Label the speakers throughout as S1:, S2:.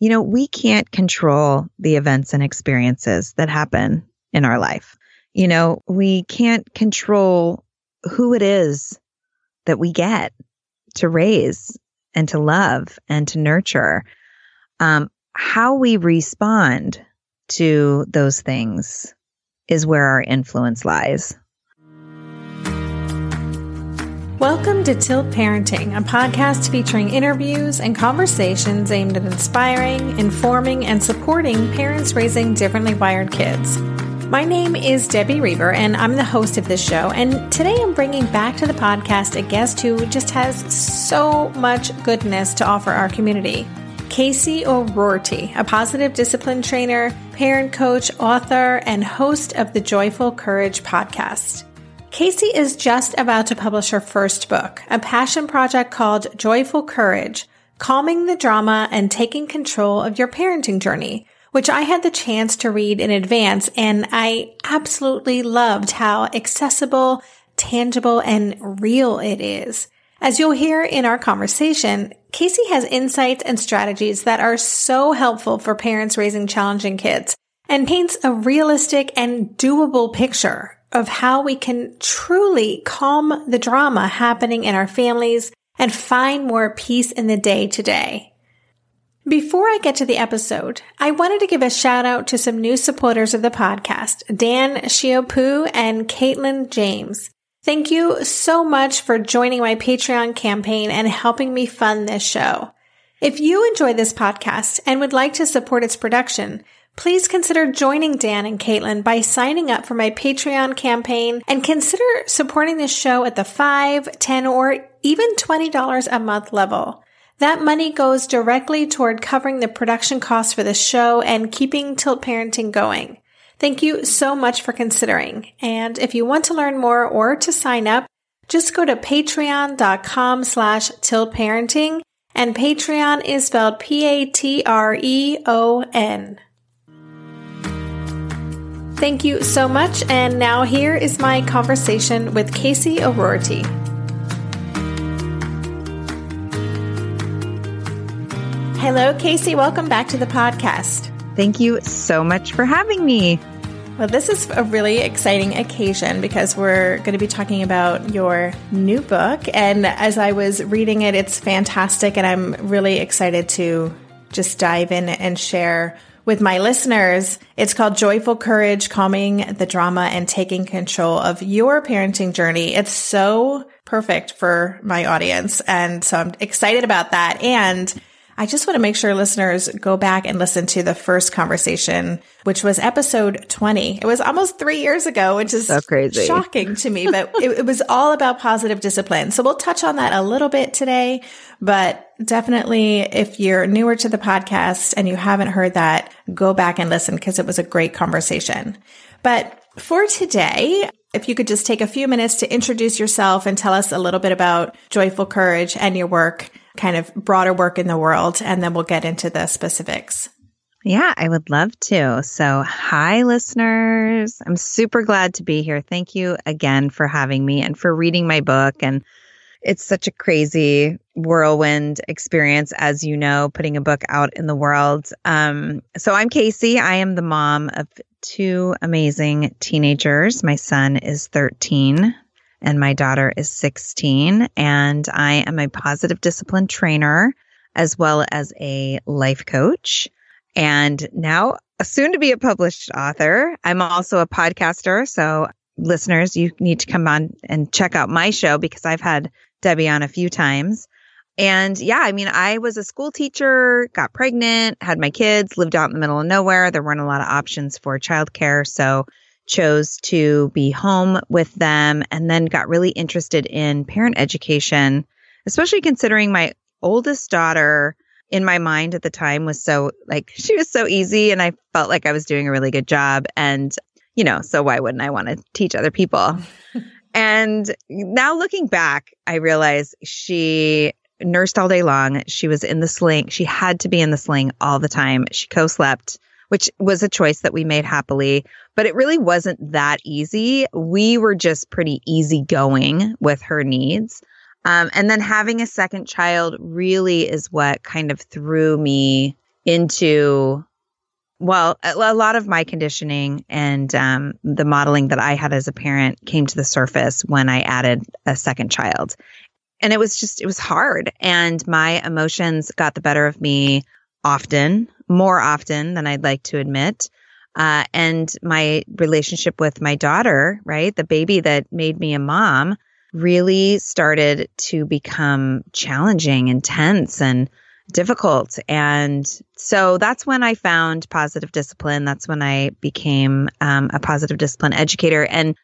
S1: you know, we can't control the events and experiences that happen in our life. You know, we can't control who it is that we get to raise and to love and to nurture. Um, how we respond to those things is where our influence lies.
S2: Welcome to Tilt Parenting, a podcast featuring interviews and conversations aimed at inspiring, informing, and supporting parents raising differently wired kids. My name is Debbie Reber, and I'm the host of this show. And today I'm bringing back to the podcast a guest who just has so much goodness to offer our community. Casey O'Roarty, a positive discipline trainer, parent coach, author, and host of the Joyful Courage podcast. Casey is just about to publish her first book, a passion project called Joyful Courage, calming the drama and taking control of your parenting journey, which I had the chance to read in advance. And I absolutely loved how accessible, tangible, and real it is. As you'll hear in our conversation, Casey has insights and strategies that are so helpful for parents raising challenging kids and paints a realistic and doable picture of how we can truly calm the drama happening in our families and find more peace in the day to day. Before I get to the episode, I wanted to give a shout out to some new supporters of the podcast, Dan Shiopu and Caitlin James. Thank you so much for joining my Patreon campaign and helping me fund this show. If you enjoy this podcast and would like to support its production, please consider joining Dan and Caitlin by signing up for my Patreon campaign and consider supporting this show at the 5, 10, or even $20 a month level. That money goes directly toward covering the production costs for the show and keeping Tilt Parenting going. Thank you so much for considering. And if you want to learn more or to sign up, just go to patreon.com slash tiltparenting and Patreon is spelled P-A-T-R-E-O-N. Thank you so much. And now here is my conversation with Casey O'Roarty. Hello, Casey. Welcome back to the podcast.
S1: Thank you so much for having me.
S2: Well, this is a really exciting occasion because we're going to be talking about your new book. And as I was reading it, it's fantastic. And I'm really excited to just dive in and share with my listeners. It's called Joyful Courage, Calming the Drama and Taking Control of Your Parenting Journey. It's so perfect for my audience. And so I'm excited about that. And I just want to make sure listeners go back and listen to the first conversation, which was episode 20. It was almost three years ago, which is so crazy. shocking to me, but it, it was all about positive discipline. So we'll touch on that a little bit today, but definitely if you're newer to the podcast and you haven't heard that, go back and listen because it was a great conversation. But for today, if you could just take a few minutes to introduce yourself and tell us a little bit about Joyful Courage and your work, kind of broader work in the world, and then we'll get into the specifics.
S1: Yeah, I would love to. So, hi, listeners. I'm super glad to be here. Thank you again for having me and for reading my book. And it's such a crazy whirlwind experience, as you know, putting a book out in the world. Um, so, I'm Casey. I am the mom of two amazing teenagers. My son is 13 and my daughter is 16. And I am a positive discipline trainer as well as a life coach. And now, soon to be a published author. I'm also a podcaster. So, listeners, you need to come on and check out my show because I've had Debbie on a few times. And yeah, I mean, I was a school teacher, got pregnant, had my kids, lived out in the middle of nowhere. There weren't a lot of options for childcare. So chose to be home with them and then got really interested in parent education, especially considering my oldest daughter in my mind at the time was so like she was so easy and I felt like I was doing a really good job and you know, so why wouldn't I want to teach other people? and now looking back, I realize she nursed all day long. She was in the sling. She had to be in the sling all the time. She co-slept which was a choice that we made happily, but it really wasn't that easy. We were just pretty easygoing with her needs. Um, and then having a second child really is what kind of threw me into well, a, a lot of my conditioning and um, the modeling that I had as a parent came to the surface when I added a second child. And it was just, it was hard. And my emotions got the better of me often, more often than I'd like to admit. Uh, and my relationship with my daughter, right, the baby that made me a mom, really started to become challenging, intense, and difficult. And so that's when I found positive discipline. That's when I became um, a positive discipline educator. And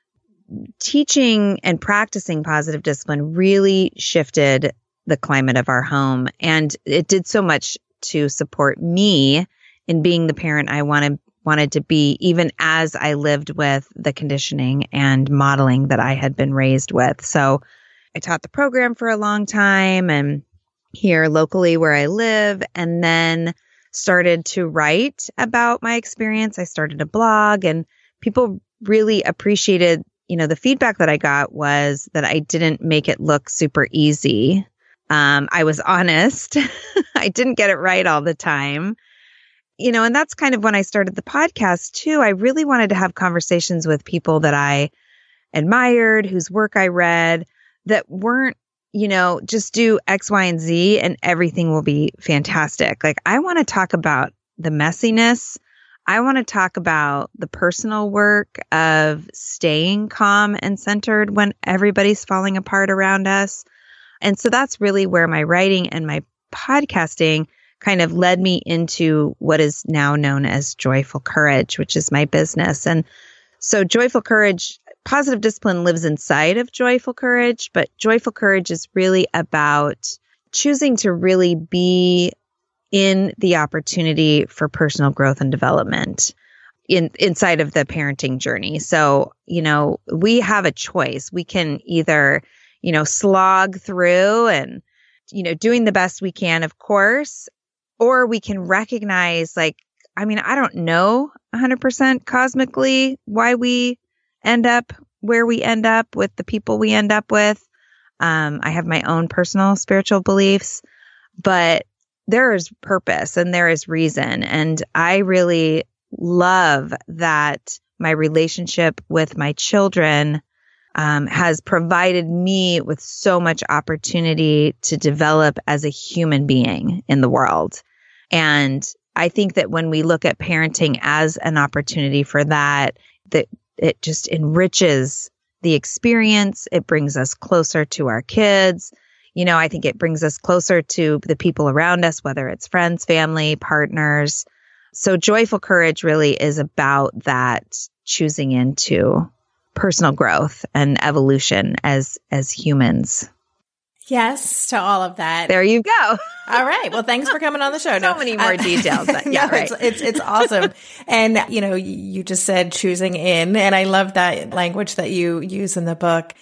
S1: teaching and practicing positive discipline really shifted the climate of our home. And it did so much to support me in being the parent I wanted wanted to be even as I lived with the conditioning and modeling that I had been raised with. So I taught the program for a long time and here locally where I live and then started to write about my experience. I started a blog and people really appreciated, you know, the feedback that I got was that I didn't make it look super easy. Um, I was honest. I didn't get it right all the time. You know, and that's kind of when I started the podcast too. I really wanted to have conversations with people that I admired, whose work I read, that weren't you know, just do X, Y, and Z and everything will be fantastic. Like, I want to talk about the messiness. I want to talk about the personal work of staying calm and centered when everybody's falling apart around us. And so that's really where my writing and my podcasting kind of led me into what is now known as Joyful Courage, which is my business. And so Joyful Courage positive discipline lives inside of joyful courage, but joyful courage is really about choosing to really be in the opportunity for personal growth and development in inside of the parenting journey. So, you know, we have a choice. We can either, you know, slog through and you know, doing the best we can, of course, or we can recognize like I mean, I don't know 100% cosmically why we end up where we end up with the people we end up with. Um, I have my own personal spiritual beliefs, but there is purpose and there is reason. And I really love that my relationship with my children um, has provided me with so much opportunity to develop as a human being in the world. And I think that when we look at parenting as an opportunity for that, that it just enriches the experience. It brings us closer to our kids. You know, I think it brings us closer to the people around us, whether it's friends, family, partners. So joyful courage really is about that choosing into personal growth and evolution as as humans.
S2: Yes, to all of that.
S1: There you go.
S2: all right. Well, thanks for coming on the show.
S1: so no. many more uh, details. But yeah, right.
S2: It's, it's, it's awesome. and you know, you just said choosing in, and I love that language that you use in the book.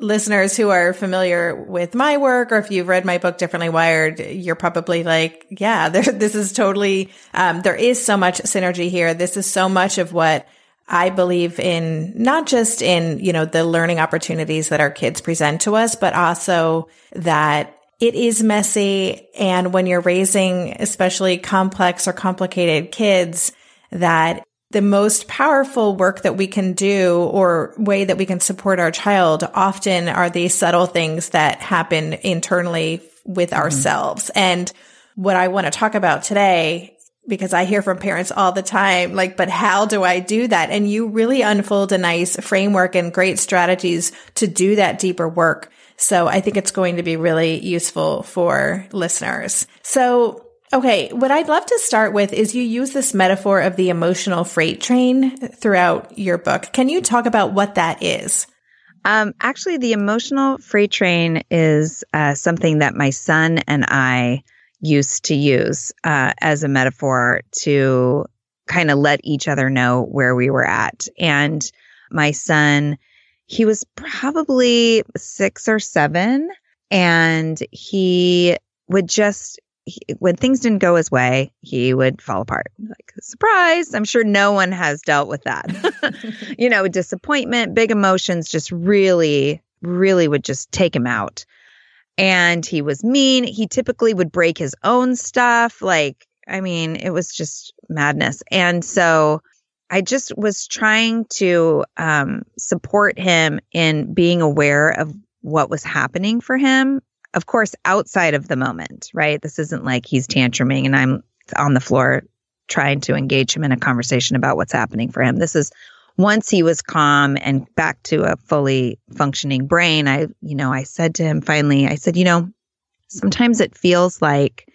S2: Listeners who are familiar with my work, or if you've read my book Differently Wired, you're probably like, yeah, there, this is totally. Um, there is so much synergy here. This is so much of what I believe in not just in, you know, the learning opportunities that our kids present to us, but also that it is messy. And when you're raising especially complex or complicated kids, that the most powerful work that we can do or way that we can support our child often are these subtle things that happen internally with mm-hmm. ourselves. And what I want to talk about today because I hear from parents all the time, like, but how do I do that? And you really unfold a nice framework and great strategies to do that deeper work. So I think it's going to be really useful for listeners. So Okay, what I'd love to start with is you use this metaphor of the emotional freight train throughout your book. Can you talk about what that is?
S1: Um, actually, the emotional freight train is uh, something that my son and I used to use uh, as a metaphor to kind of let each other know where we were at. And my son, he was probably six or seven, and he would just, he, when things didn't go his way, he would fall apart. Like, surprise. I'm sure no one has dealt with that. you know, disappointment, big emotions just really, really would just take him out and he was mean. He typically would break his own stuff. Like I mean, it was just madness. And so I just was trying to um, support him in being aware of what was happening for him. Of course, outside of the moment, right? This isn't like he's tantruming and I'm on the floor trying to engage him in a conversation about what's happening for him. This is once he was calm and back to a fully functioning brain. I, you know, I said to him finally, I said, you know, sometimes it feels like,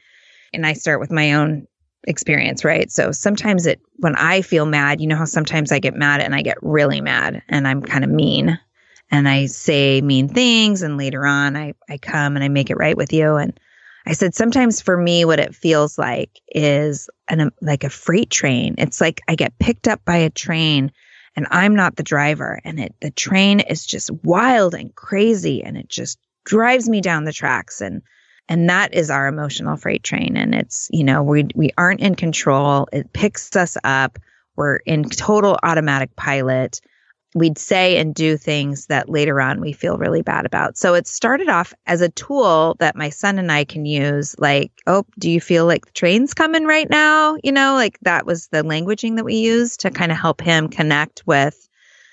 S1: and I start with my own experience, right? So sometimes it, when I feel mad, you know how sometimes I get mad and I get really mad and I'm kind of mean and I say mean things. And later on, I, I come and I make it right with you. And I said, sometimes for me, what it feels like is an, like a freight train. It's like I get picked up by a train and I'm not the driver and it, the train is just wild and crazy and it just drives me down the tracks. And and that is our emotional freight train. And it's, you know, we, we aren't in control. It picks us up. We're in total automatic pilot. We'd say and do things that later on we feel really bad about. So it started off as a tool that my son and I can use, like, oh, do you feel like the train's coming right now? You know, like that was the languaging that we used to kind of help him connect with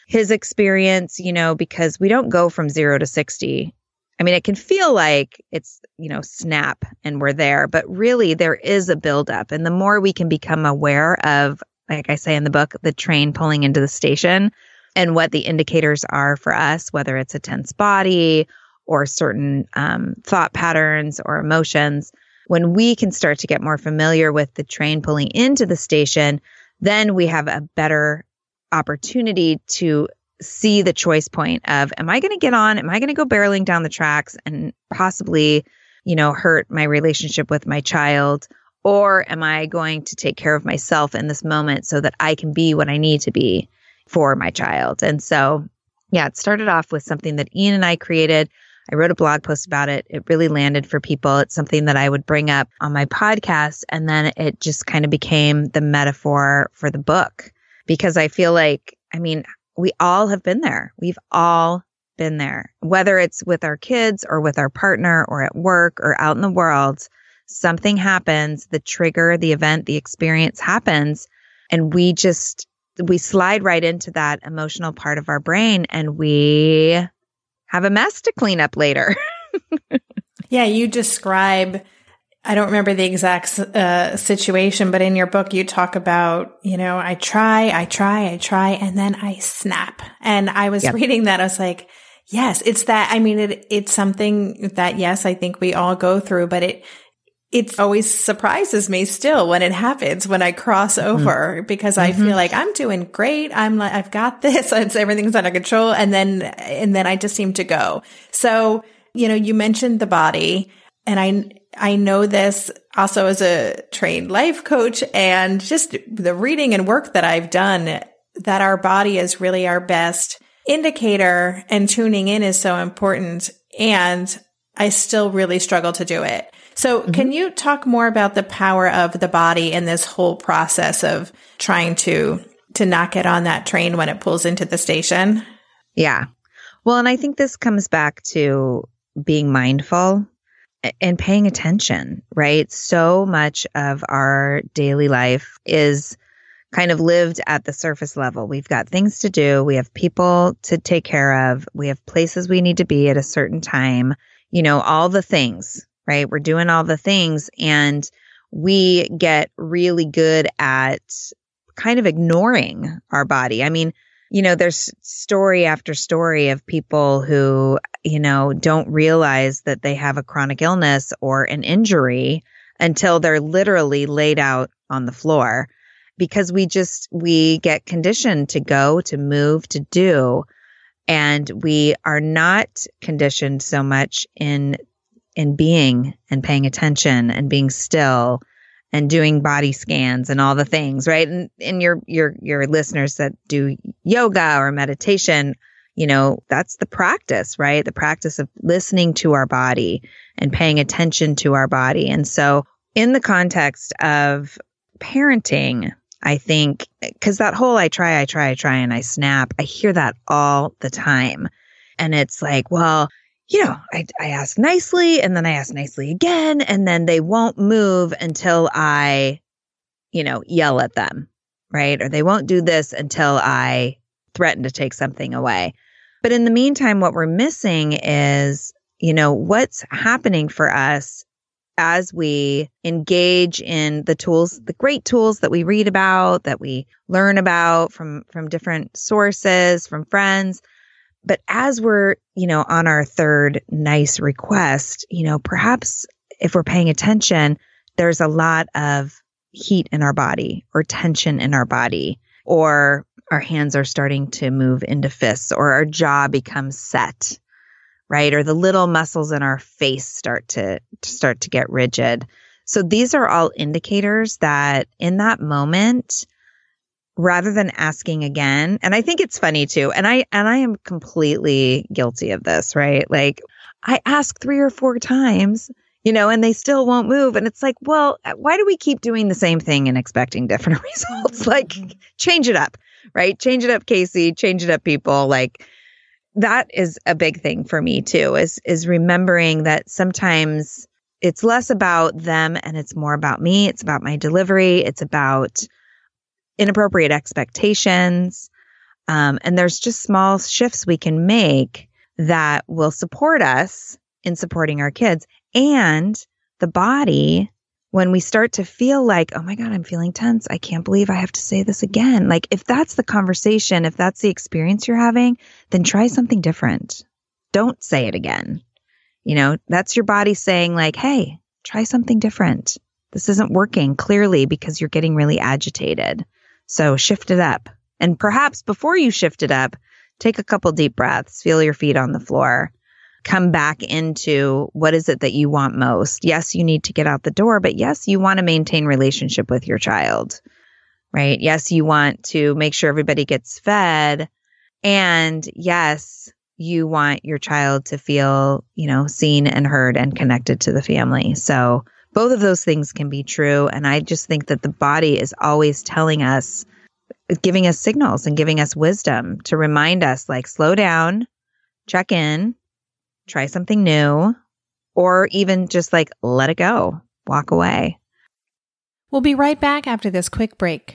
S1: his experience, you know, because we don't go from zero to 60 I mean, it can feel like it's, you know, snap and we're there, but really there is a buildup. And the more we can become aware of, like I say in the book, the train pulling into the station and what the indicators are for us, whether it's a tense body or certain um, thought patterns or emotions, when we can start to get more familiar with the train pulling into the station, then we have a better opportunity to see the choice point of am I going to get on? Am I going to go barreling down the tracks and possibly, you know, hurt my relationship with my child? Or am I going to take care of myself in this moment so that I can be what I need to be for my child? And so, yeah, it started off with something that Ian and I created. I wrote a blog post about it. It really landed for people. It's something that I would bring up on my podcast. And then it just kind of became the metaphor for the book because I feel like, I mean, we all have been there. We've all been there, whether it's with our kids or with our partner or at work or out in the world. Something happens, the trigger, the event, the experience happens, and we just, we slide right into that emotional part of our brain and we have a mess to clean up later.
S2: yeah, you describe I don't remember the exact uh, situation, but in your book, you talk about, you know, I try, I try, I try, and then I snap. And I was yep. reading that. I was like, yes, it's that. I mean, it, it's something that, yes, I think we all go through, but it, it always surprises me still when it happens, when I cross mm-hmm. over, mm-hmm. because I mm-hmm. feel like I'm doing great. I'm like, I've got this. It's, everything's under control. And then, and then I just seem to go. So, you know, you mentioned the body and I, I know this also as a trained life coach and just the reading and work that I've done that our body is really our best indicator and tuning in is so important. And I still really struggle to do it. So mm-hmm. can you talk more about the power of the body in this whole process of trying to, to not get on that train when it pulls into the station?
S1: Yeah. Well, and I think this comes back to being mindful and paying attention, right? So much of our daily life is kind of lived at the surface level. We've got things to do, we have people to take care of, we have places we need to be at a certain time, you know, all the things, right? We're doing all the things and we get really good at kind of ignoring our body. I mean, you know, there's story after story of people who, you know, don't realize that they have a chronic illness or an injury until they're literally laid out on the floor because we just, we get conditioned to go, to move, to do. And we are not conditioned so much in, in being and paying attention and being still and doing body scans and all the things, right? And, and your your your listeners that do yoga or meditation, you know, that's the practice, right? The practice of listening to our body and paying attention to our body. And so in the context of parenting, I think because that whole I try, I try, I try, and I snap, I hear that all the time. And it's like, well, you know, I, I ask nicely and then I ask nicely again. And then they won't move until I you know, yell at them, right? Or they won't do this until I threaten to take something away. But in the meantime, what we're missing is, you know, what's happening for us as we engage in the tools, the great tools that we read about, that we learn about from, from different sources, from friends. But as we're, you know, on our third nice request, you know, perhaps if we're paying attention, there's a lot of heat in our body or tension in our body, or our hands are starting to move into fists, or our jaw becomes set, right? Or the little muscles in our face start to, to start to get rigid. So these are all indicators that in that moment, rather than asking again, and I think it's funny too, and I and I am completely guilty of this, right? Like I ask three or four times you know, and they still won't move. And it's like, well, why do we keep doing the same thing and expecting different results? like, change it up, right? Change it up, Casey. Change it up, people. Like, that is a big thing for me too. Is is remembering that sometimes it's less about them and it's more about me. It's about my delivery. It's about inappropriate expectations. Um, and there's just small shifts we can make that will support us in supporting our kids and the body, when we start to feel like, oh my God, I'm feeling tense. I can't believe I have to say this again. Like, if that's the conversation, if that's the experience you're having, then try something different. Don't say it again. You know, that's your body saying, like, hey, try something different. This isn't working clearly because you're getting really agitated. So shift it up. And perhaps before you shift it up, take a couple deep breaths, feel your feet on the floor, come back into what is it that you want most. Yes, you need to get out the door, but yes, you want to maintain relationship with your child, right? Yes, you want to make sure everybody gets fed. And yes, you want your child to feel, you know, seen and heard and connected to the family. So both of those things can be true. And I just think that the body is always telling us, giving us signals and giving us wisdom to remind us, like, slow down, check in, try something new, or even just like let it go, walk away.
S2: We'll be right back after this quick break.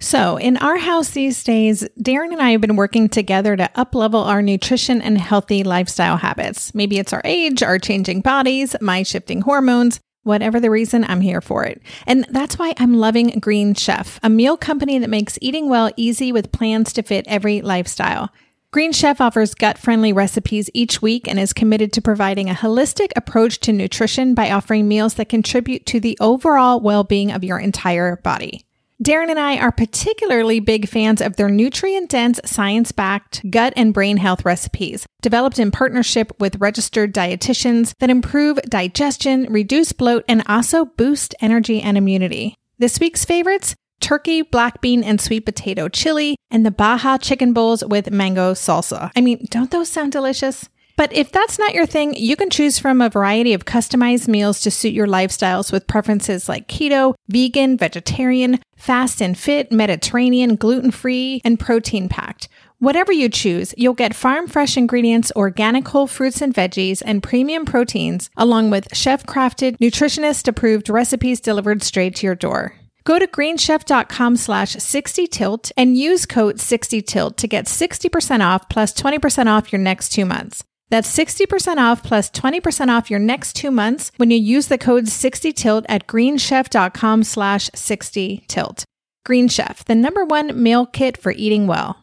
S2: So, in our house these days, Darren and I have been working together to uplevel our nutrition and healthy lifestyle habits. Maybe it's our age, our changing bodies, my shifting hormones. Whatever the reason, I'm here for it. And that's why I'm loving Green Chef, a meal company that makes eating well easy with plans to fit every lifestyle. Green Chef offers gut friendly recipes each week and is committed to providing a holistic approach to nutrition by offering meals that contribute to the overall well being of your entire body. Darren and I are particularly big fans of their nutrient dense, science backed gut and brain health recipes, developed in partnership with registered dietitians that improve digestion, reduce bloat, and also boost energy and immunity. This week's favorites turkey, black bean, and sweet potato chili, and the Baja chicken bowls with mango salsa. I mean, don't those sound delicious? But if that's not your thing, you can choose from a variety of customized meals to suit your lifestyles with preferences like keto, vegan, vegetarian, fast and fit, Mediterranean, gluten free, and protein packed. Whatever you choose, you'll get farm fresh ingredients, organic whole fruits and veggies, and premium proteins, along with chef crafted, nutritionist approved recipes delivered straight to your door. Go to greenchef.com slash 60tilt and use code 60tilt to get 60% off plus 20% off your next two months. That's 60% off plus 20% off your next two months when you use the code 60tilt at greenchef.com slash 60tilt. Green Chef, the number one meal kit for eating well.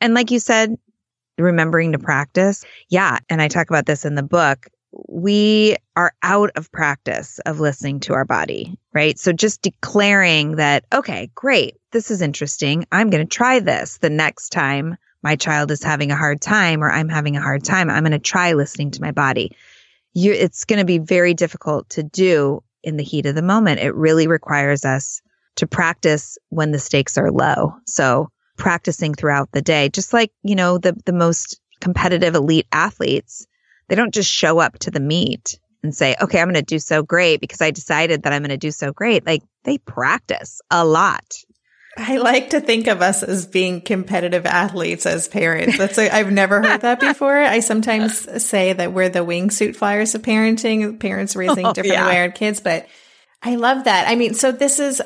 S1: And like you said, remembering to practice. Yeah. And I talk about this in the book. We are out of practice of listening to our body, right? So just declaring that, okay, great, this is interesting. I'm going to try this the next time my child is having a hard time or I'm having a hard time. I'm going to try listening to my body. You, it's going to be very difficult to do in the heat of the moment. It really requires us to practice when the stakes are low. So practicing throughout the day, just like, you know, the, the most competitive elite athletes, they don't just show up to the meet and say, okay, I'm going to do so great because I decided that I'm going to do so great. Like they practice a lot.
S2: I like to think of us as being competitive athletes as parents. That's i I've never heard that before. I sometimes say that we're the wingsuit flyers of parenting, parents raising oh, different yeah. wired kids, but I love that. I mean, so this is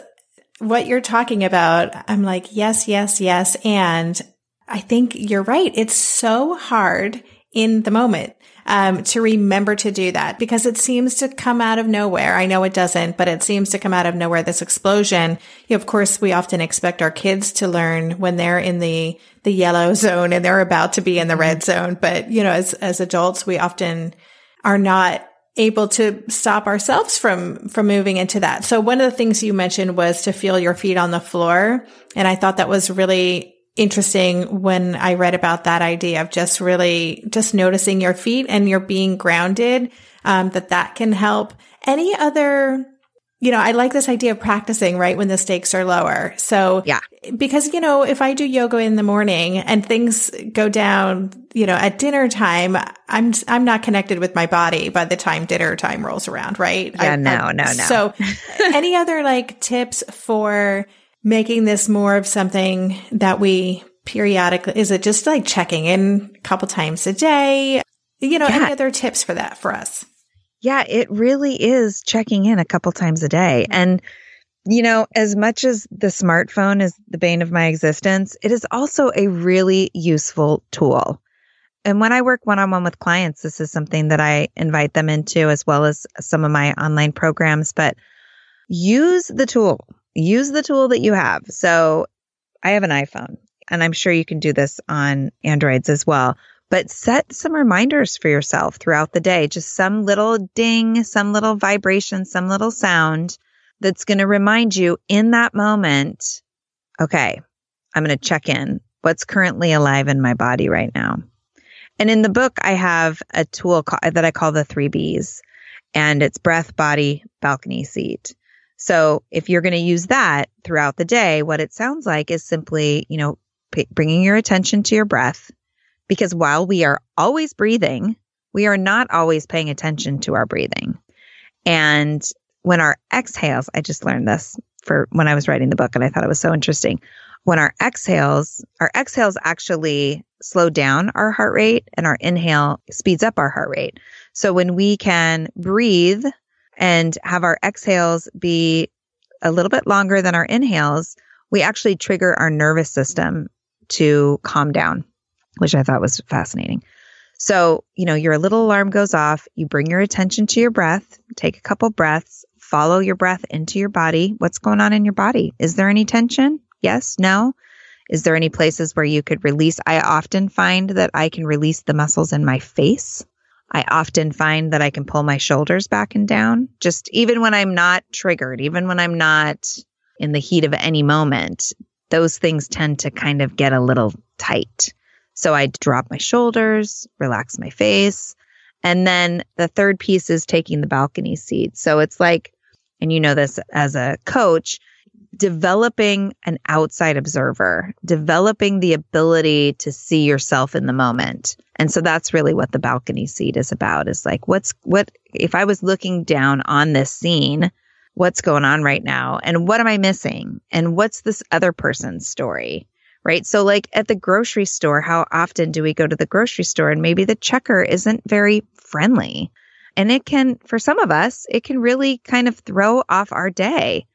S2: what you're talking about, I'm like, yes, yes, yes. And I think you're right. It's so hard in the moment um, to remember to do that because it seems to come out of nowhere. I know it doesn't, but it seems to come out of nowhere. This explosion. Of course, we often expect our kids to learn when they're in the the yellow zone and they're about to be in the red zone. But you know, as as adults, we often are not able to stop ourselves from from moving into that. So one of the things you mentioned was to feel your feet on the floor, and I thought that was really interesting when I read about that idea of just really just noticing your feet and you're being grounded. Um, that that can help. Any other you know, I like this idea of practicing right when the stakes are lower. So,
S1: yeah,
S2: because, you know, if I do yoga in the morning and things go down, you know, at dinner time, I'm, I'm not connected with my body by the time dinner time rolls around, right?
S1: Yeah, I, no, I, no, no.
S2: So, any other like tips for making this more of something that we periodically, is it just like checking in a couple times a day? You know, yeah. any other tips for that for us?
S1: Yeah, it really is checking in a couple times a day. And, you know, as much as the smartphone is the bane of my existence, it is also a really useful tool. And when I work one on one with clients, this is something that I invite them into as well as some of my online programs. But use the tool, use the tool that you have. So I have an iPhone, and I'm sure you can do this on Androids as well but set some reminders for yourself throughout the day. Just some little ding, some little vibration, some little sound that's going to remind you in that moment, okay, I'm going to check in. What's currently alive in my body right now? And in the book, I have a tool that I call the three B's, and it's breath, body, balcony seat. So if you're going to use that throughout the day, what it sounds like is simply, you know, p- bringing your attention to your breath, because while we are always breathing, we are not always paying attention to our breathing. And when our exhales, I just learned this for when I was writing the book and I thought it was so interesting. When our exhales, our exhales actually slow down our heart rate and our inhale speeds up our heart rate. So when we can breathe and have our exhales be a little bit longer than our inhales, we actually trigger our nervous system to calm down which I thought was fascinating. So, you know, your little alarm goes off, you bring your attention to your breath, take a couple breaths, follow your breath into your body. What's going on in your body? Is there any tension? Yes, no. Is there any places where you could release? I often find that I can release the muscles in my face. I often find that I can pull my shoulders back and down, just even when I'm not triggered, even when I'm not in the heat of any moment. Those things tend to kind of get a little tight. So I drop my shoulders, relax my face. And then the third piece is taking the balcony seat. So it's like, and you know this as a coach, developing an outside observer, developing the ability to see yourself in the moment. And so that's really what the balcony seat is about is like, what's, what, if I was looking down on this scene, what's going on right now? And what am I missing? And what's this other person's story? right? So, like at the grocery store, how often do we go to the grocery store and maybe the checker isn't very friendly? And it can, for some of us, it can really kind of throw off our day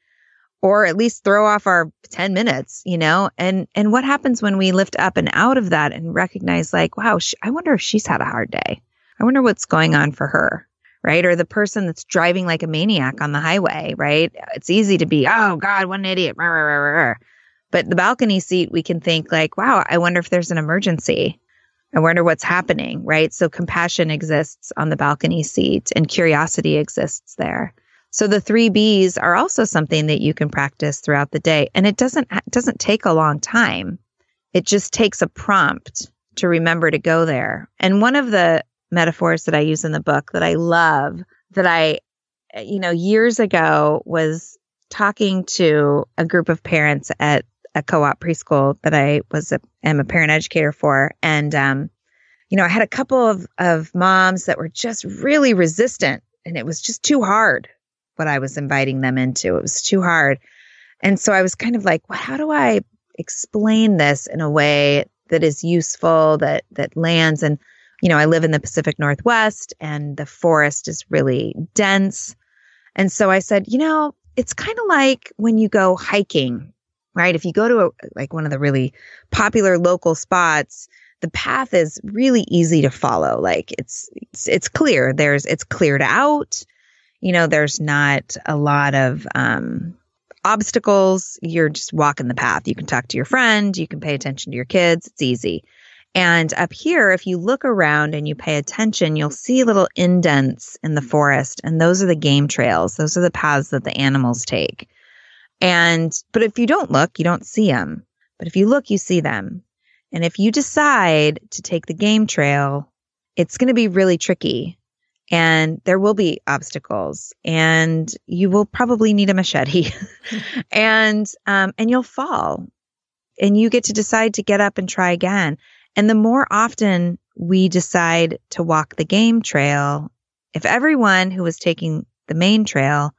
S1: or at least throw off our 10 minutes, you know? And, and what happens when we lift up and out of that and recognize like, wow, I wonder if she's had a hard day. I wonder what's going on for her. Right. Or the person that's driving like a maniac on the highway, right? It's easy to be, oh God, what an idiot. But the balcony seat, we can think like, wow, I wonder if there's an emergency. I wonder what's happening, right? So compassion exists on the balcony seat and curiosity exists there. So the 3 Bs are also something that you can practice throughout the day and it doesn't doesn't take a long time. It just takes a prompt to remember to go there. And one of the metaphors that I use in the book that I love that I you know years ago was talking to a group of parents at a co-op preschool that I was a, am a parent educator for. And, um, you know, I had a couple of, of moms that were just really resistant and it was just too hard what I was inviting them into. It was too hard. And so I was kind of like, well, how do I explain this in a way that is useful, that, that lands? And, you know, I live in the Pacific Northwest and the forest is really dense. And so I said, you know, it's kind of like when you go hiking right? If you go to a, like one of the really popular local spots, the path is really easy to follow. Like it's, it's, it's clear. There's, it's cleared out. You know, there's not a lot of, um, obstacles. You're just walking the path. You can talk to your friend. You can pay attention to your kids. It's easy. And up here, if you look around and you pay attention, you'll see little indents in the forest. And those are the game trails. Those are the paths that the animals take. And, but if you don't look, you don't see them. But if you look, you see them. And if you decide to take the game trail, it's going to be really tricky and there will be obstacles and you will probably need a machete and, um, and you'll fall and you get to decide to get up and try again. And the more often we decide to walk the game trail, if everyone who was taking the main trail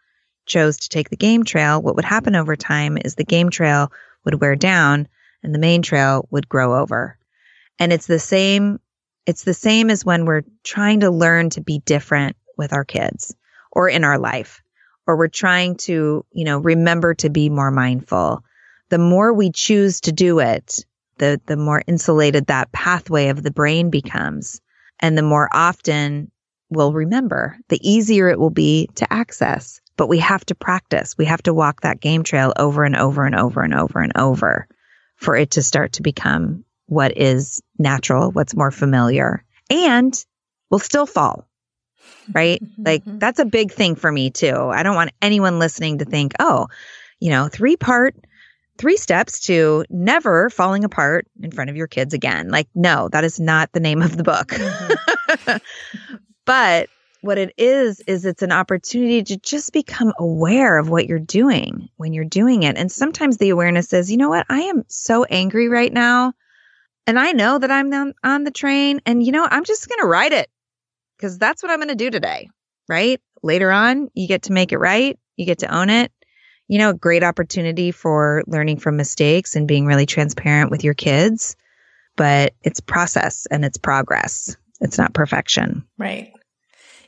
S1: chose to take the game trail, what would happen over time is the game trail would wear down and the main trail would grow over. And it's the same, it's the same as when we're trying to learn to be different with our kids or in our life, or we're trying to, you know, remember to be more mindful. The more we choose to do it, the, the more insulated that pathway of the brain becomes. And the more often we'll remember, the easier it will be to access but we have to practice. We have to walk that game trail over and over and over and over and over for it to start to become what is natural, what's more familiar, and we'll still fall. Right? like that's a big thing for me too. I don't want anyone listening to think, oh, you know, three part, three steps to never falling apart in front of your kids again. Like, no, that is not the name of the book. Mm-hmm. but what it is, is it's an opportunity to just become aware of what you're doing when you're doing it. And sometimes the awareness is, you know what? I am so angry right now. And I know that I'm on, the train and, you know, I'm just going to ride it because that's what I'm going to do today. Right. Later on, you get to make it right. You get to own it. You know, a great opportunity for learning from mistakes and being really transparent with your kids. But it's process and it's progress. It's not perfection.
S2: Right.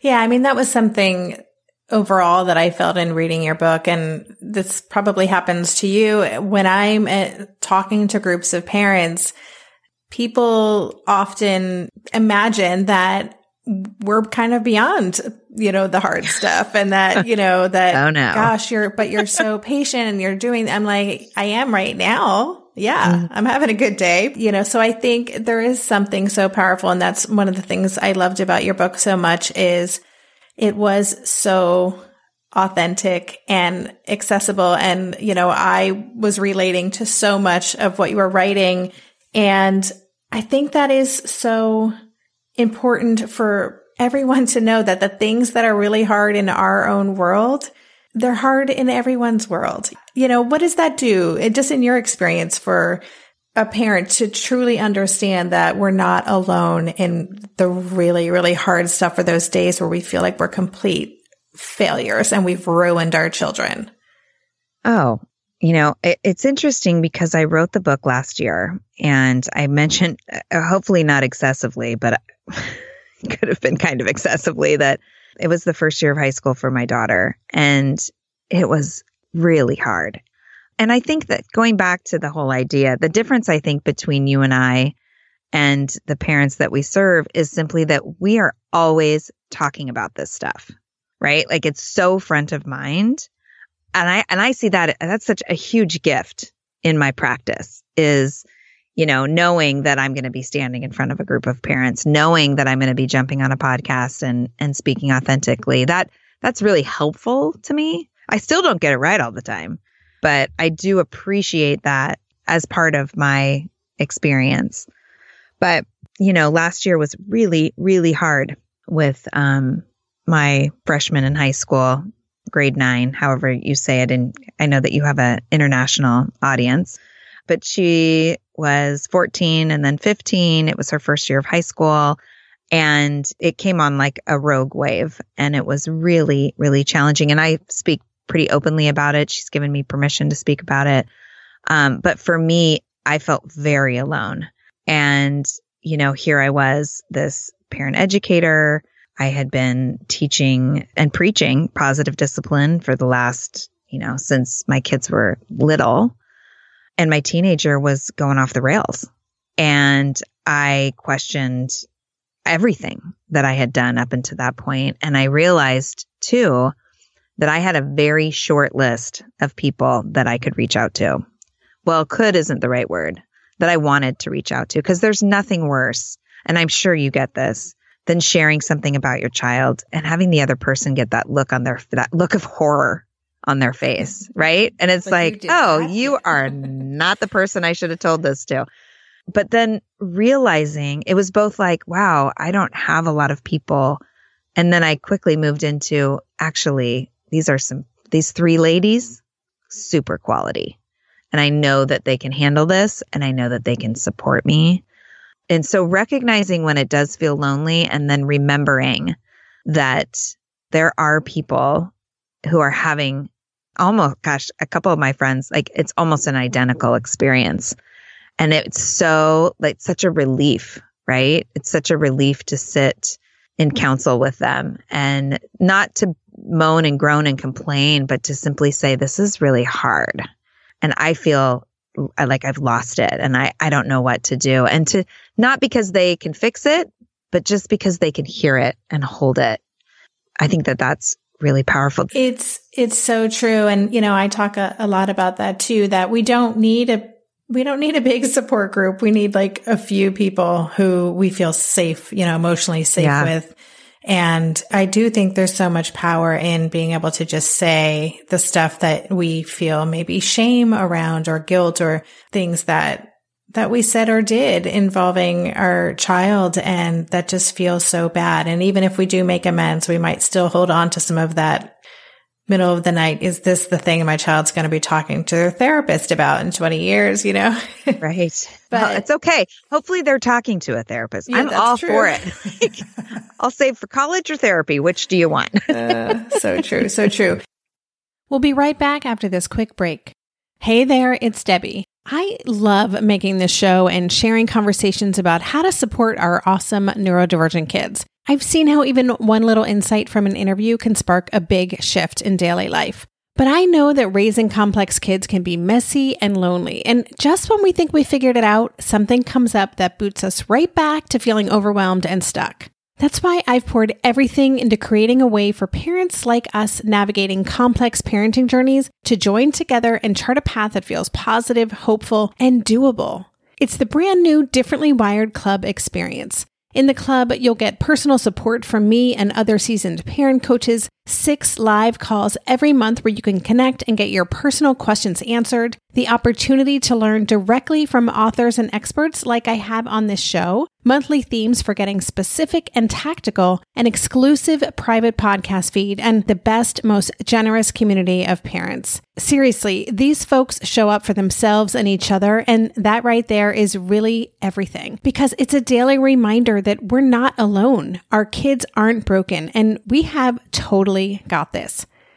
S2: Yeah, I mean, that was something overall that I felt in reading your book. And this probably happens to you when I'm uh, talking to groups of parents. People often imagine that we're kind of beyond, you know, the hard stuff and that, you know, that,
S1: oh no,
S2: gosh, you're, but you're so patient and you're doing, I'm like, I am right now. Yeah, mm. I'm having a good day. You know, so I think there is something so powerful. And that's one of the things I loved about your book so much is it was so authentic and accessible. And, you know, I was relating to so much of what you were writing. And I think that is so important for everyone to know that the things that are really hard in our own world, they're hard in everyone's world. You know, what does that do? It just in your experience for a parent to truly understand that we're not alone in the really, really hard stuff for those days where we feel like we're complete failures and we've ruined our children.
S1: Oh, you know, it, it's interesting because I wrote the book last year and I mentioned, uh, hopefully not excessively, but could have been kind of excessively, that it was the first year of high school for my daughter. And it was really hard. And I think that going back to the whole idea, the difference I think between you and I and the parents that we serve is simply that we are always talking about this stuff, right? Like it's so front of mind and I and I see that that's such a huge gift in my practice is you know knowing that I'm going to be standing in front of a group of parents knowing that I'm going to be jumping on a podcast and and speaking authentically. That that's really helpful to me. I still don't get it right all the time but I do appreciate that as part of my experience. But you know last year was really really hard with um my freshman in high school grade nine, however you say it. And I know that you have an international audience, but she was 14 and then 15. It was her first year of high school. And it came on like a rogue wave. And it was really, really challenging. And I speak pretty openly about it. She's given me permission to speak about it. Um, but for me, I felt very alone. And, you know, here I was, this parent educator I had been teaching and preaching positive discipline for the last, you know, since my kids were little. And my teenager was going off the rails. And I questioned everything that I had done up until that point. And I realized too that I had a very short list of people that I could reach out to. Well, could isn't the right word that I wanted to reach out to because there's nothing worse. And I'm sure you get this than sharing something about your child and having the other person get that look on their that look of horror on their face, right? And it's like, like oh, you are not the person I should have told this to. But then realizing it was both like, wow, I don't have a lot of people. And then I quickly moved into actually, these are some, these three ladies, super quality. And I know that they can handle this and I know that they can support me. And so recognizing when it does feel lonely and then remembering that there are people who are having almost, gosh, a couple of my friends, like it's almost an identical experience. And it's so, like, such a relief, right? It's such a relief to sit in counsel with them and not to moan and groan and complain, but to simply say, this is really hard. And I feel like I've lost it and I, I don't know what to do. And to not because they can fix it, but just because they can hear it and hold it. I think that that's really powerful.
S2: It's, it's so true. And, you know, I talk a, a lot about that too, that we don't need a, we don't need a big support group. We need like a few people who we feel safe, you know, emotionally safe yeah. with and I do think there's so much power in being able to just say the stuff that we feel maybe shame around or guilt or things that that we said or did involving our child and that just feels so bad. And even if we do make amends, we might still hold on to some of that middle of the night, is this the thing my child's going to be talking to their therapist about in 20 years, you know?
S1: right. but well, it's okay. Hopefully they're talking to a therapist. Yeah, I'm all true. for it. I'll save for college or therapy. Which do you want?
S2: uh, so true. So true. We'll be right back after this quick break. Hey there, it's Debbie. I love making this show and sharing conversations about how to support our awesome neurodivergent kids. I've seen how even one little insight from an interview can spark a big shift in daily life. But I know that raising complex kids can be messy and lonely. And just when we think we figured it out, something comes up that boots us right back to feeling overwhelmed and stuck. That's why I've poured everything into creating a way for parents like us navigating complex parenting journeys to join together and chart a path that feels positive, hopeful, and doable. It's the brand new Differently Wired Club experience. In the club, you'll get personal support from me and other seasoned parent coaches, six live calls every month where you can connect and get your personal questions answered, the opportunity to learn directly from authors and experts like I have on this show, monthly themes for getting specific and tactical, an exclusive private podcast feed, and the best, most generous community of parents. Seriously, these folks show up for themselves and each other, and that right there is really everything because it's a daily reminder that we're not alone. Our kids aren't broken, and we have totally got this.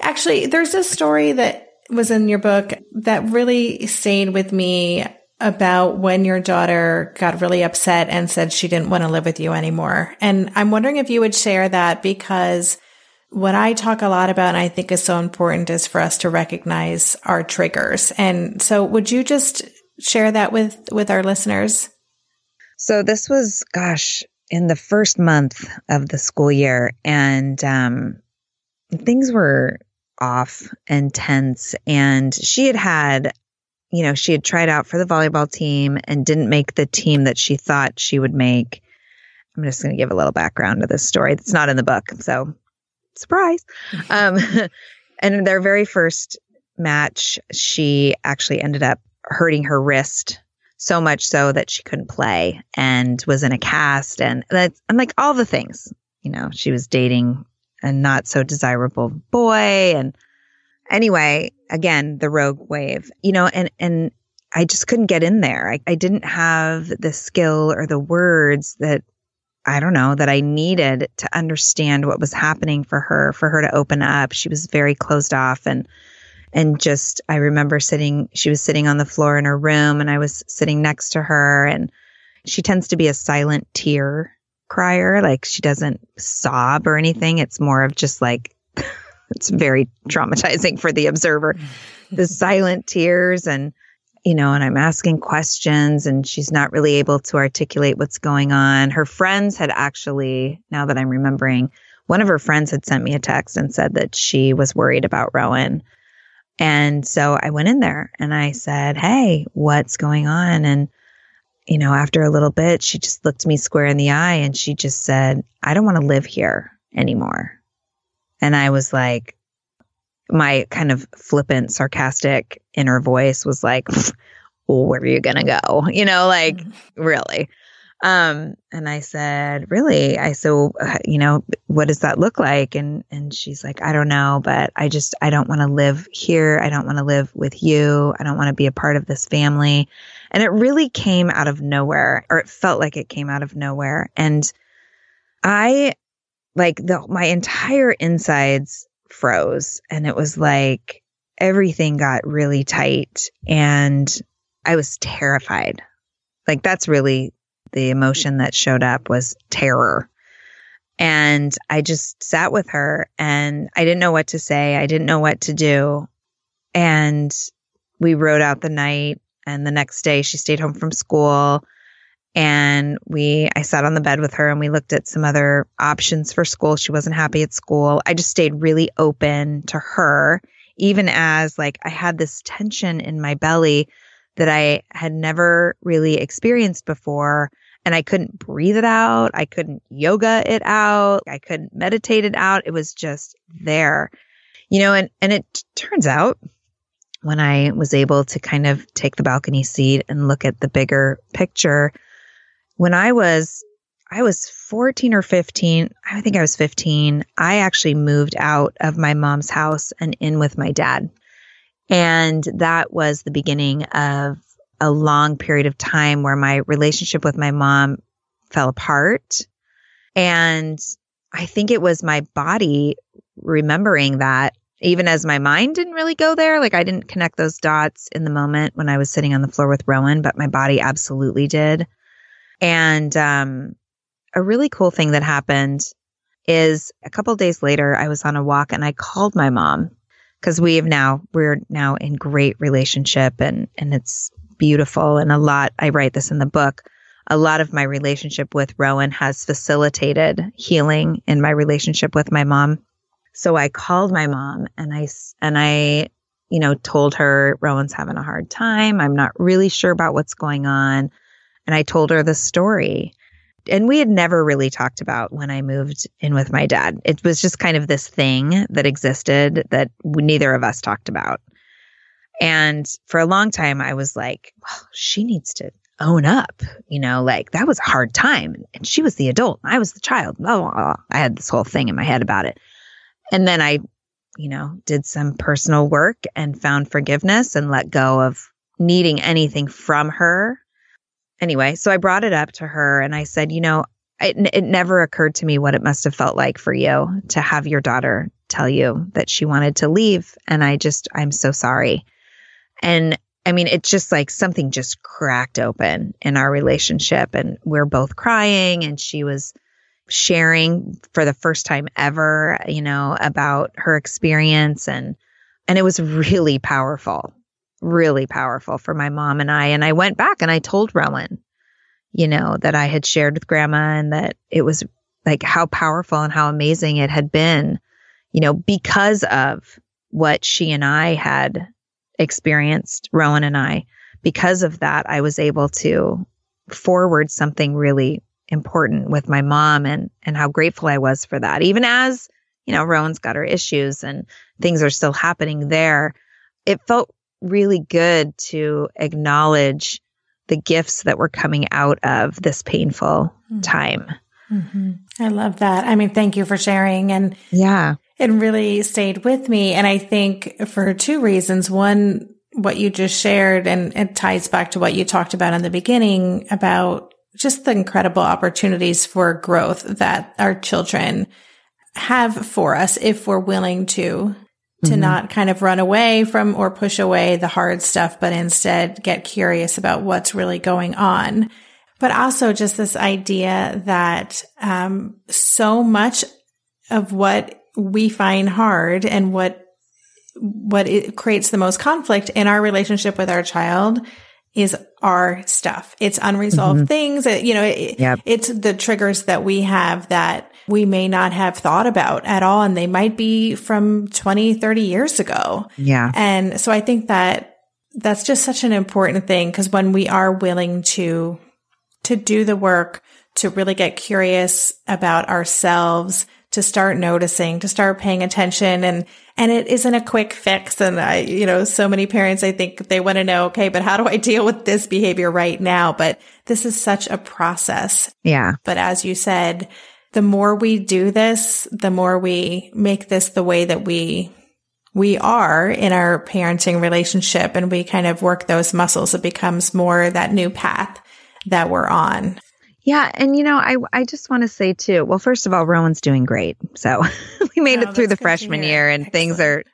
S2: Actually, there's a story that was in your book that really stayed with me about when your daughter got really upset and said she didn't want to live with you anymore. And I'm wondering if you would share that because what I talk a lot about and I think is so important is for us to recognize our triggers. And so would you just share that with with our listeners?
S1: So this was gosh, in the first month of the school year and um things were off and tense. And she had had, you know, she had tried out for the volleyball team and didn't make the team that she thought she would make. I'm just going to give a little background to this story. It's not in the book. So, surprise. um, and their very first match, she actually ended up hurting her wrist so much so that she couldn't play and was in a cast and that's and like all the things you know she was dating a not so desirable boy. And anyway, again, the rogue wave, you know, and, and I just couldn't get in there. I, I didn't have the skill or the words that I don't know that I needed to understand what was happening for her, for her to open up. She was very closed off and, and just, I remember sitting, she was sitting on the floor in her room and I was sitting next to her and she tends to be a silent tear crier. Like she doesn't sob or anything. It's more of just like, it's very traumatizing for the observer. the silent tears and, you know, and I'm asking questions and she's not really able to articulate what's going on. Her friends had actually, now that I'm remembering, one of her friends had sent me a text and said that she was worried about Rowan. And so I went in there and I said, Hey, what's going on? And you know, after a little bit, she just looked me square in the eye and she just said, I don't want to live here anymore. And I was like, my kind of flippant, sarcastic inner voice was like, well, where are you going to go? You know, like, mm-hmm. really? Um, and I said, really? I so, uh, you know, what does that look like? And, and she's like, I don't know, but I just, I don't want to live here. I don't want to live with you. I don't want to be a part of this family. And it really came out of nowhere, or it felt like it came out of nowhere. And I, like, the, my entire insides froze. And it was like everything got really tight. And I was terrified. Like, that's really the emotion that showed up was terror. And I just sat with her and I didn't know what to say. I didn't know what to do. And we rode out the night and the next day she stayed home from school and we I sat on the bed with her and we looked at some other options for school. She wasn't happy at school. I just stayed really open to her even as like I had this tension in my belly that I had never really experienced before and I couldn't breathe it out. I couldn't yoga it out. I couldn't meditate it out. It was just there. You know, and and it turns out when I was able to kind of take the balcony seat and look at the bigger picture, when I was I was 14 or 15, I think I was 15, I actually moved out of my mom's house and in with my dad. And that was the beginning of a long period of time where my relationship with my mom fell apart. And I think it was my body remembering that even as my mind didn't really go there. Like I didn't connect those dots in the moment when I was sitting on the floor with Rowan, but my body absolutely did. And um, a really cool thing that happened is a couple days later, I was on a walk and I called my mom because we have now we're now in great relationship and and it's beautiful and a lot. I write this in the book. A lot of my relationship with Rowan has facilitated healing in my relationship with my mom. So I called my mom and I and I you know told her Rowan's having a hard time. I'm not really sure about what's going on. And I told her the story and we had never really talked about when I moved in with my dad. It was just kind of this thing that existed that neither of us talked about. And for a long time, I was like, well, she needs to own up, you know, like that was a hard time. And she was the adult, I was the child. Oh, I had this whole thing in my head about it. And then I, you know, did some personal work and found forgiveness and let go of needing anything from her anyway, so I brought it up to her and I said, you know, it, it never occurred to me what it must have felt like for you to have your daughter tell you that she wanted to leave. And I just, I'm so sorry. And I mean, it's just like something just cracked open in our relationship. And we're both crying. And she was sharing for the first time ever, you know, about her experience. And, and it was really powerful really powerful for my mom and I. And I went back and I told Rowan, you know, that I had shared with grandma and that it was like how powerful and how amazing it had been, you know, because of what she and I had experienced, Rowan and I. Because of that, I was able to forward something really important with my mom and and how grateful I was for that. Even as, you know, Rowan's got her issues and things are still happening there. It felt really good to acknowledge the gifts that were coming out of this painful mm-hmm. time.
S2: Mm-hmm. I love that. I mean, thank you for sharing. And
S1: yeah,
S2: it really stayed with me. And I think for two reasons. One, what you just shared, and it ties back to what you talked about in the beginning about just the incredible opportunities for growth that our children have for us if we're willing to to mm-hmm. not kind of run away from or push away the hard stuff, but instead get curious about what's really going on. But also just this idea that um, so much of what we find hard and what what it creates the most conflict in our relationship with our child is our stuff. It's unresolved mm-hmm. things. You know, it, yep. it's the triggers that we have that we may not have thought about at all. And they might be from 20, 30 years ago.
S1: Yeah.
S2: And so I think that that's just such an important thing because when we are willing to, to do the work, to really get curious about ourselves, to start noticing, to start paying attention and, and it isn't a quick fix. And I, you know, so many parents, I think they want to know, okay, but how do I deal with this behavior right now? But this is such a process.
S1: Yeah.
S2: But as you said, the more we do this, the more we make this the way that we we are in our parenting relationship and we kind of work those muscles, it becomes more that new path that we're on.
S1: Yeah. And, you know, I, I just want to say too, well, first of all, Rowan's doing great. So we made oh, it through the freshman year and Excellent. things are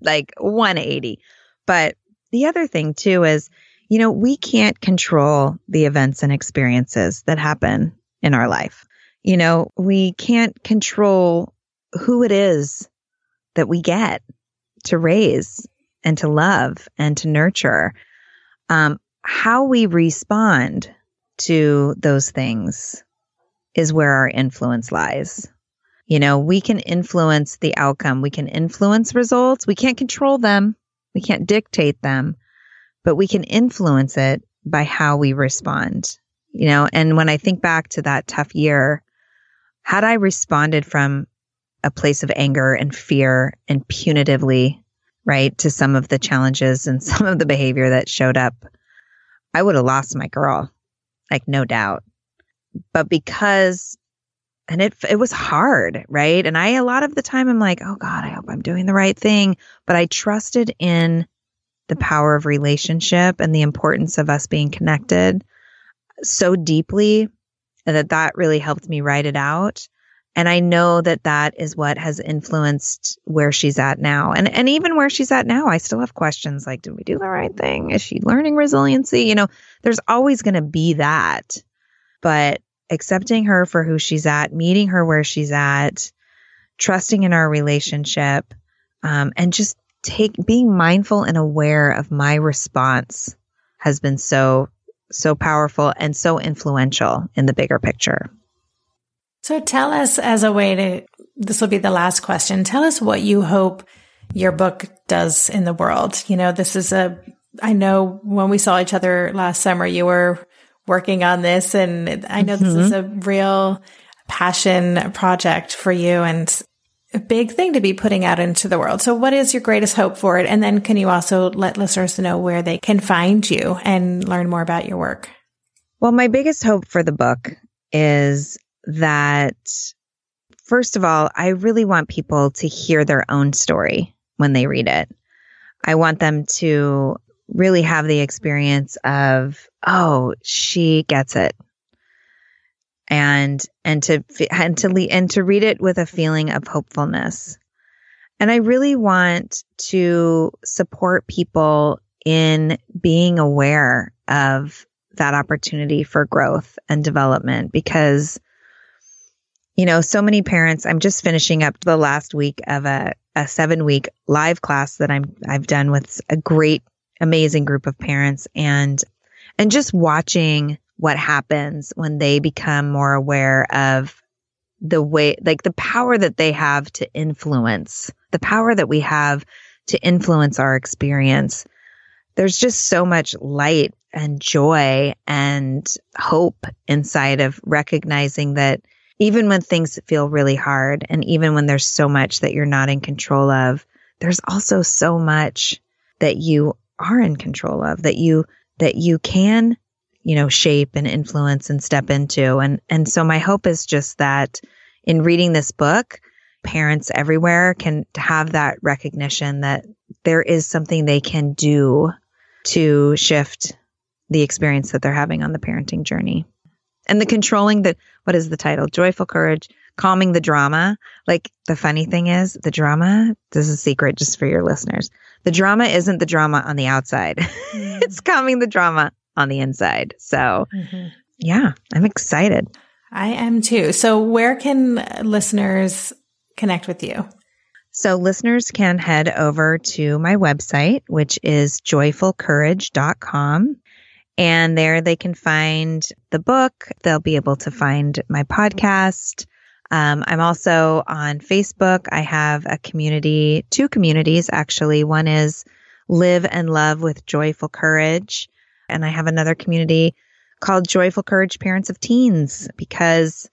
S1: like 180. But the other thing too is, you know, we can't control the events and experiences that happen in our life. You know, we can't control who it is that we get to raise and to love and to nurture. Um, how we respond to those things is where our influence lies. You know, we can influence the outcome, we can influence results, we can't control them, we can't dictate them, but we can influence it by how we respond. You know, and when I think back to that tough year, had I responded from a place of anger and fear and punitively, right, to some of the challenges and some of the behavior that showed up, I would have lost my girl, like no doubt. But because and it it was hard, right? And I a lot of the time I'm like, "Oh god, I hope I'm doing the right thing." But I trusted in the power of relationship and the importance of us being connected so deeply that that really helped me write it out. And I know that that is what has influenced where she's at now. And, and even where she's at now, I still have questions like, did we do the right thing? Is she learning resiliency? You know, there's always going to be that. But accepting her for who she's at, meeting her where she's at, trusting in our relationship, um, and just take being mindful and aware of my response has been so so powerful and so influential in the bigger picture.
S2: So tell us as a way to, this will be the last question. Tell us what you hope your book does in the world. You know, this is a, I know when we saw each other last summer, you were working on this and I know mm-hmm. this is mm-hmm. a real passion project for you and a big thing to be putting out into the world. So what is your greatest hope for it? And then can you also let listeners know where they can find you and learn more about your work?
S1: Well, my biggest hope for the book is that, first of all, I really want people to hear their own story when they read it. I want them to really have the experience of, oh, she gets it and and to and to and to read it with a feeling of hopefulness. And I really want to support people in being aware of that opportunity for growth and development because you know so many parents i'm just finishing up the last week of a, a seven week live class that i'm i've done with a great amazing group of parents and and just watching what happens when they become more aware of the way, like the power that they have to influence, the power that we have to influence our experience. There's just so much light and joy and hope inside of recognizing that even when things feel really hard and even when there's so much that you're not in control of, there's also so much that you are in control of that you that you can you know, shape and influence and step into. And, and so my hope is just that in reading this book, parents everywhere can have that recognition that there is something they can do to shift the experience that they're having on the parenting journey. And the controlling the, what is the title? Joyful courage, calming the drama. Like the funny thing is the drama, this is a secret just for your listeners. The drama isn't the drama on the outside. Mm. it's calming the drama on the inside. So, mm-hmm. yeah, I'm excited.
S2: I am too. So, where can listeners connect with you?
S1: So, listeners can head over to my website, which is joyfulcourage.com. And there they can find the book. They'll be able to find my podcast. Um, I'm also on Facebook. I have a community, two communities actually. One is Live and Love with Joyful Courage. And I have another community called Joyful Courage Parents of Teens because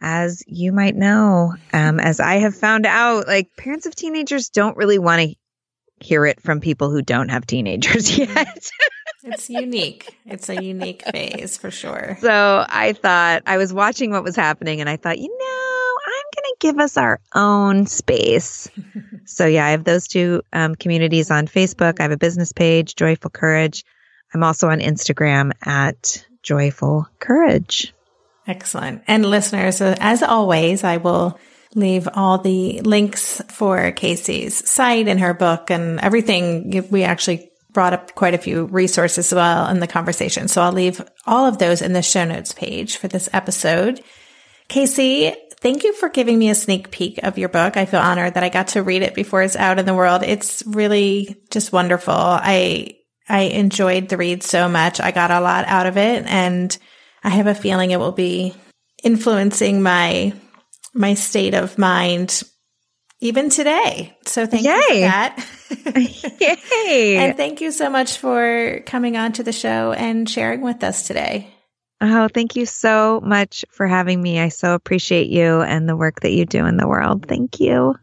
S1: as you might know, um, as I have found out, like parents of teenagers don't really want to hear it from people who don't have teenagers yet.
S2: It's unique. It's a unique phase for sure.
S1: So I thought I was watching what was happening and I thought, you know, I'm going to give us our own space. so yeah, I have those two um, communities on Facebook. I have a business page, Joyful Courage. I'm also on Instagram at Joyful Courage.
S2: Excellent. And listeners, uh, as always, I will leave all the links for Casey's site and her book and everything. We actually brought up quite a few resources as well in the conversation. So I'll leave all of those in the show notes page for this episode. Casey, thank you for giving me a sneak peek of your book. I feel honored that I got to read it before it's out in the world. It's really just wonderful. I I enjoyed the read so much. I got a lot out of it and I have a feeling it will be influencing my my state of mind even today. So thank Yay. you for that. Yay. and thank you so much for coming on to the show and sharing with us today.
S1: Oh, thank you so much for having me. I so appreciate you and the work that you do in the world. Thank you.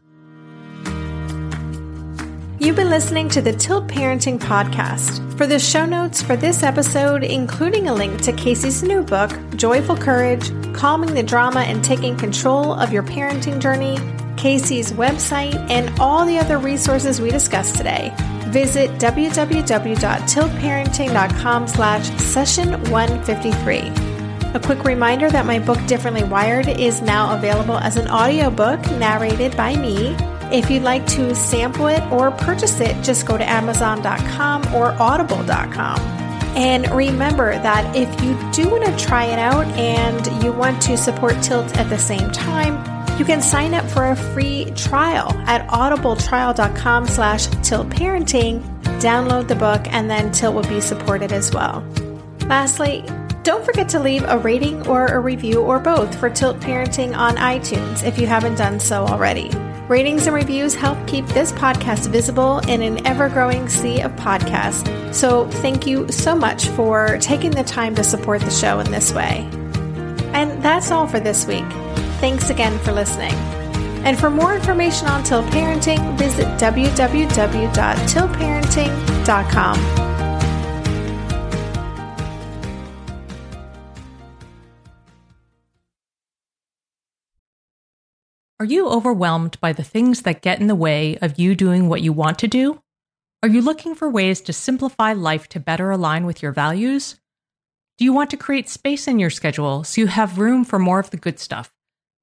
S2: You've been listening to the Tilt Parenting Podcast. For the show notes for this episode, including a link to Casey's new book, Joyful Courage Calming the Drama and Taking Control of Your Parenting Journey, Casey's website, and all the other resources we discussed today, visit www.tiltparenting.com slash session 153. A quick reminder that my book Differently Wired is now available as an audiobook narrated by me. If you'd like to sample it or purchase it, just go to amazon.com or audible.com. And remember that if you do want to try it out and you want to support Tilt at the same time, you can sign up for a free trial at audibletrial.com slash tiltparenting, download the book, and then Tilt will be supported as well. Lastly, don't forget to leave a rating or a review or both for Tilt Parenting on iTunes if you haven't done so already. Ratings and reviews help keep this podcast visible in an ever growing sea of podcasts. So, thank you so much for taking the time to support the show in this way. And that's all for this week. Thanks again for listening. And for more information on Tilt Parenting, visit www.tiltparenting.com.
S3: Are you overwhelmed by the things that get in the way of you doing what you want to do? Are you looking for ways to simplify life to better align with your values? Do you want to create space in your schedule so you have room for more of the good stuff?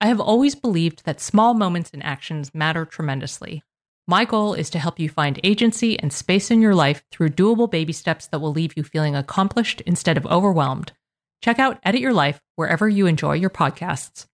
S3: I have always believed that small moments and actions matter tremendously. My goal is to help you find agency and space in your life through doable baby steps that will leave you feeling accomplished instead of overwhelmed. Check out Edit Your Life wherever you enjoy your podcasts.